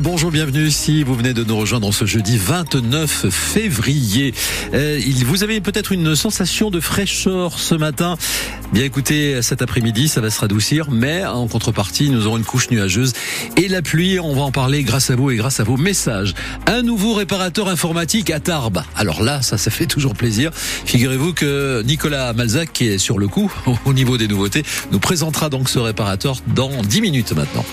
Bonjour, bienvenue si vous venez de nous rejoindre ce jeudi 29 février. Euh, vous avez peut-être une sensation de fraîcheur ce matin. Bien écoutez, cet après-midi, ça va se radoucir, mais en contrepartie, nous aurons une couche nuageuse et la pluie. On va en parler grâce à vous et grâce à vos messages. Un nouveau réparateur informatique à Tarbes. Alors là, ça, ça fait toujours plaisir. Figurez-vous que Nicolas Malzac, qui est sur le coup au niveau des nouveautés, nous présentera donc ce réparateur dans 10 minutes maintenant.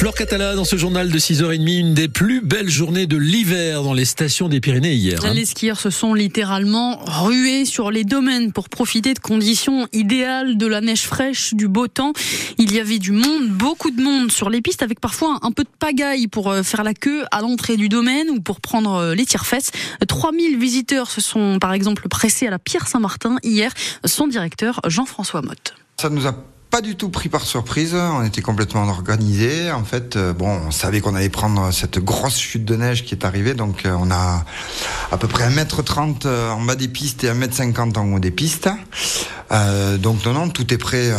Flore Catala, dans ce journal de 6h30, une des plus belles journées de l'hiver dans les stations des Pyrénées hier. Hein. Les skieurs se sont littéralement rués sur les domaines pour profiter de conditions idéales, de la neige fraîche, du beau temps. Il y avait du monde, beaucoup de monde sur les pistes avec parfois un peu de pagaille pour euh, faire la queue à l'entrée du domaine ou pour prendre euh, les tire-fesses. 3000 visiteurs se sont par exemple pressés à la Pierre Saint-Martin hier. Son directeur, Jean-François Motte. Ça nous a pas du tout pris par surprise. On était complètement organisé. En fait, euh, bon, on savait qu'on allait prendre cette grosse chute de neige qui est arrivée. Donc, euh, on a à peu près 1m30 euh, en bas des pistes et 1m50 en haut des pistes. Donc non, non, tout est prêt,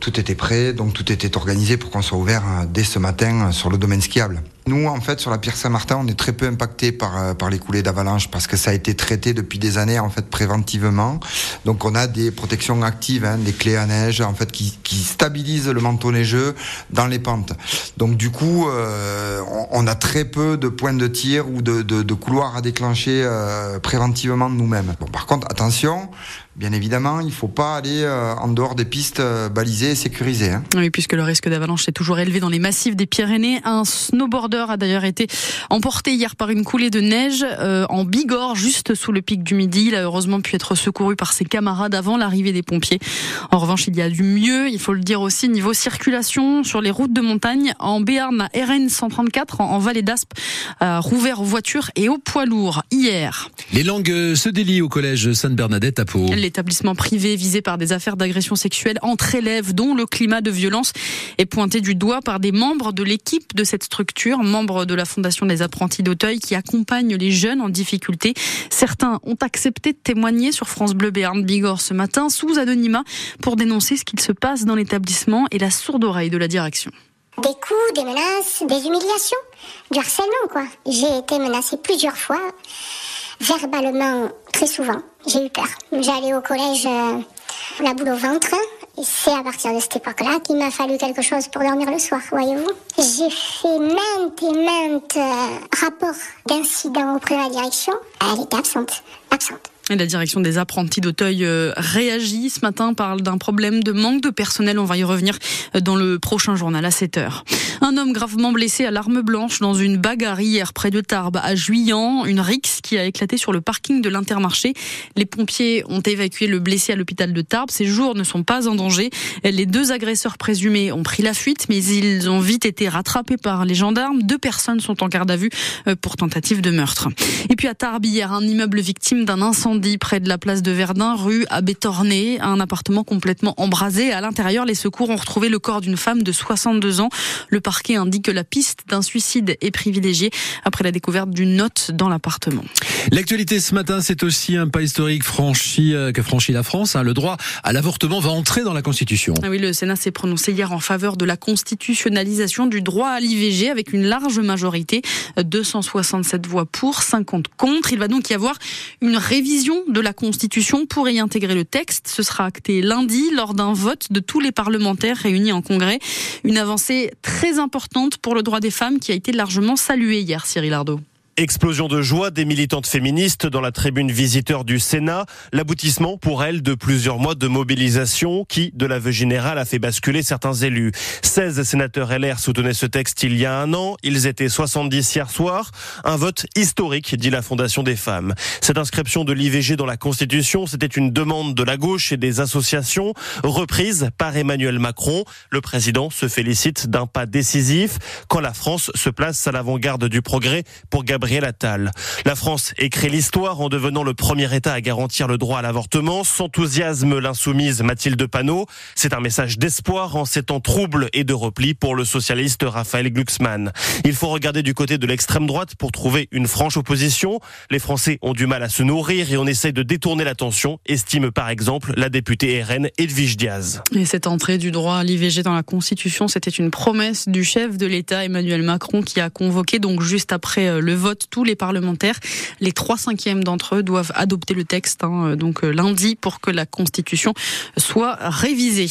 tout était prêt, donc tout était organisé pour qu'on soit ouvert dès ce matin sur le domaine skiable. Nous, en fait, sur la Pierre Saint-Martin, on est très peu impacté par, par les coulées d'avalanche parce que ça a été traité depuis des années, en fait, préventivement. Donc, on a des protections actives, hein, des clés à neige, en fait, qui, qui stabilisent le manteau neigeux dans les pentes. Donc, du coup, euh, on, a très peu de points de tir ou de, de, couloirs à déclencher euh, préventivement nous-mêmes. Bon, par contre, attention, Bien évidemment, il ne faut pas aller euh, en dehors des pistes euh, balisées et sécurisées. Hein. Oui, puisque le risque d'avalanche est toujours élevé dans les massifs des Pyrénées. Un snowboarder a d'ailleurs été emporté hier par une coulée de neige euh, en Bigorre, juste sous le pic du Midi. Il a heureusement pu être secouru par ses camarades avant l'arrivée des pompiers. En revanche, il y a du mieux, il faut le dire aussi, niveau circulation sur les routes de montagne. En Béarn, à RN 134, en, vallée d'Aspe, rouvert aux voitures et aux poids lourds hier. Les langues se délient au collège Sainte-Bernadette à Pau l'établissement privé visé par des affaires d'agression sexuelle entre élèves dont le climat de violence est pointé du doigt par des membres de l'équipe de cette structure, membres de la Fondation des apprentis d'Auteuil qui accompagnent les jeunes en difficulté. Certains ont accepté de témoigner sur France Bleu Béarn Bigorre ce matin sous anonymat pour dénoncer ce qu'il se passe dans l'établissement et la sourde oreille de la direction. Des coups, des menaces, des humiliations, du harcèlement quoi. J'ai été menacée plusieurs fois verbalement très souvent. J'ai eu peur. J'allais au collège euh, la boule au ventre. C'est à partir de cette époque-là qu'il m'a fallu quelque chose pour dormir le soir, voyez-vous. J'ai fait maintes et maintes euh, rapports d'incidents auprès de la direction. Elle était absente, absente. La direction des apprentis d'Auteuil euh, réagit ce matin, parle d'un problème de manque de personnel. On va y revenir euh, dans le prochain journal à 7 heures. Un homme gravement blessé à l'arme blanche dans une bagarre hier près de Tarbes à Juillan. Une rixe qui a éclaté sur le parking de l'Intermarché. Les pompiers ont évacué le blessé à l'hôpital de Tarbes. Ses jours ne sont pas en danger. Les deux agresseurs présumés ont pris la fuite, mais ils ont vite été rattrapés par les gendarmes. Deux personnes sont en garde à vue euh, pour tentative de meurtre. Et puis à Tarbes hier, un immeuble victime d'un incendie près de la place de Verdun, rue Abbé Torné, un appartement complètement embrasé. À l'intérieur, les secours ont retrouvé le corps d'une femme de 62 ans. Le parquet indique que la piste d'un suicide est privilégiée après la découverte d'une note dans l'appartement. L'actualité ce matin, c'est aussi un pas historique franchi, euh, que franchit la France. Hein. Le droit à l'avortement va entrer dans la Constitution. Ah oui, le Sénat s'est prononcé hier en faveur de la constitutionnalisation du droit à l'IVG avec une large majorité, 267 voix pour, 50 contre. Il va donc y avoir une révision de la Constitution pour y intégrer le texte. Ce sera acté lundi lors d'un vote de tous les parlementaires réunis en congrès. Une avancée très importante pour le droit des femmes qui a été largement saluée hier, Cyril Ardo. Explosion de joie des militantes féministes dans la tribune visiteur du Sénat. L'aboutissement pour elles de plusieurs mois de mobilisation qui, de l'aveu général, a fait basculer certains élus. 16 sénateurs LR soutenaient ce texte il y a un an. Ils étaient 70 hier soir. Un vote historique, dit la Fondation des femmes. Cette inscription de l'IVG dans la Constitution, c'était une demande de la gauche et des associations, reprise par Emmanuel Macron. Le président se félicite d'un pas décisif quand la France se place à l'avant-garde du progrès pour Gabriel Gabriel. La France écrit l'histoire en devenant le premier État à garantir le droit à l'avortement. S'enthousiasme l'insoumise Mathilde Panot. C'est un message d'espoir en ces temps troubles et de repli pour le socialiste Raphaël Glucksmann. Il faut regarder du côté de l'extrême droite pour trouver une franche opposition. Les Français ont du mal à se nourrir et on essaye de détourner l'attention, estime par exemple la députée RN Edwige Diaz. Et cette entrée du droit à l'IVG dans la Constitution, c'était une promesse du chef de l'État Emmanuel Macron qui a convoqué donc juste après euh, le vote tous les parlementaires. Les trois cinquièmes d'entre eux doivent adopter le texte hein, donc euh, lundi pour que la Constitution soit révisée.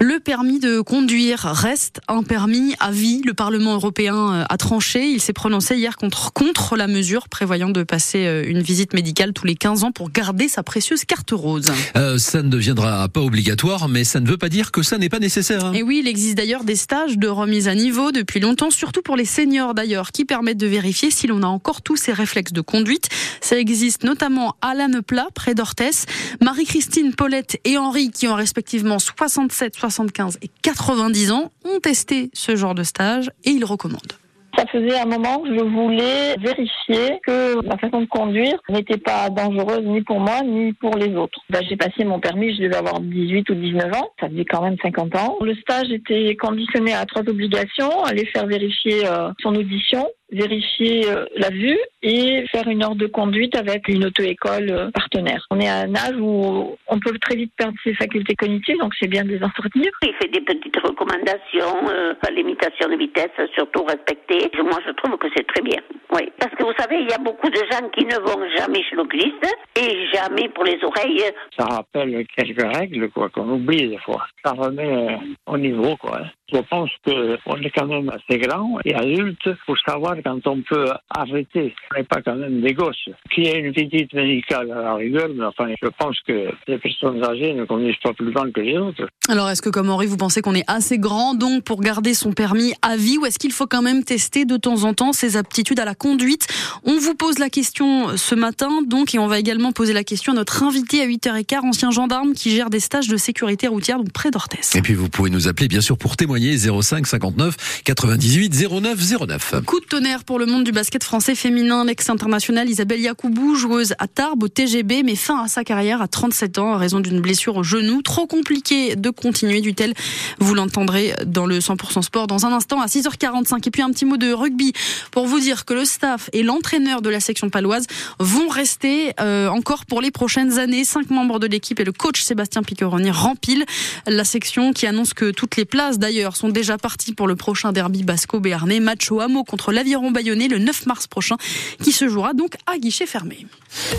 Le permis de conduire reste un permis à vie. Le Parlement européen euh, a tranché. Il s'est prononcé hier contre, contre la mesure prévoyant de passer euh, une visite médicale tous les 15 ans pour garder sa précieuse carte rose. Euh, ça ne deviendra pas obligatoire, mais ça ne veut pas dire que ça n'est pas nécessaire. Hein. Et oui, il existe d'ailleurs des stages de remise à niveau depuis longtemps, surtout pour les seniors d'ailleurs, qui permettent de vérifier si l'on a encore tous ces réflexes de conduite. Ça existe notamment à Lanneplat, près d'Orthès. Marie-Christine, Paulette et Henri, qui ont respectivement 67, 75 et 90 ans, ont testé ce genre de stage et ils recommandent. Ça faisait un moment que je voulais vérifier que ma façon de conduire n'était pas dangereuse ni pour moi ni pour les autres. Ben, j'ai passé mon permis, je devais avoir 18 ou 19 ans, ça faisait quand même 50 ans. Le stage était conditionné à trois obligations, aller faire vérifier euh, son audition, vérifier euh, la vue et faire une heure de conduite avec une auto-école euh, partenaire. On est à un âge où on peut très vite perdre ses facultés cognitives, donc c'est bien de les entretenir. Il fait des petites recommandations, euh, l'imitation de vitesse, surtout respectée. Moi, je trouve que c'est très bien. Oui, parce que vous savez, il y a beaucoup de gens qui ne vont jamais chez l'oculiste et jamais pour les oreilles. Ça rappelle quelques règles, quoi, qu'on oublie des fois. Ça remet au niveau, quoi. Je pense qu'on est quand même assez grand et adulte pour savoir quand on peut arrêter. On n'est pas quand même des gosses. Qui a une visite médicale à la rigueur, mais enfin, je pense que les personnes âgées ne connaissent pas plus loin que les autres. Alors, est-ce que comme Henri, vous pensez qu'on est assez grand donc pour garder son permis à vie ou est-ce qu'il faut quand même tester de temps en temps ses aptitudes à la conduite? On vous pose la question ce matin donc et on va également poser la question à notre invité à 8h15, ancien gendarme qui gère des stages de sécurité routière donc près d'Orthès. Et puis vous pouvez nous appeler bien sûr pour témoigner 05 59 98 09 09. Coup de tonnerre pour le monde du basket français féminin. L'ex-internationale Isabelle Yacoubou, joueuse à Tarbes au TGB, met fin à sa carrière à 37 ans à raison d'une blessure au genou. Trop compliqué de continuer, du tel. Vous l'entendrez dans le 100% sport dans un instant à 6h45. Et puis un petit mot de rugby pour vous dire que le staff et l'entraîneur de la section paloise vont rester euh, encore pour les prochaines années. Cinq membres de l'équipe et le coach Sébastien Picoroni rempile la section qui annonce que toutes les places d'ailleurs sont déjà partis pour le prochain derby basco-béarnais. Match au hameau contre l'Aviron Bayonnais le 9 mars prochain qui se jouera donc à guichet fermé.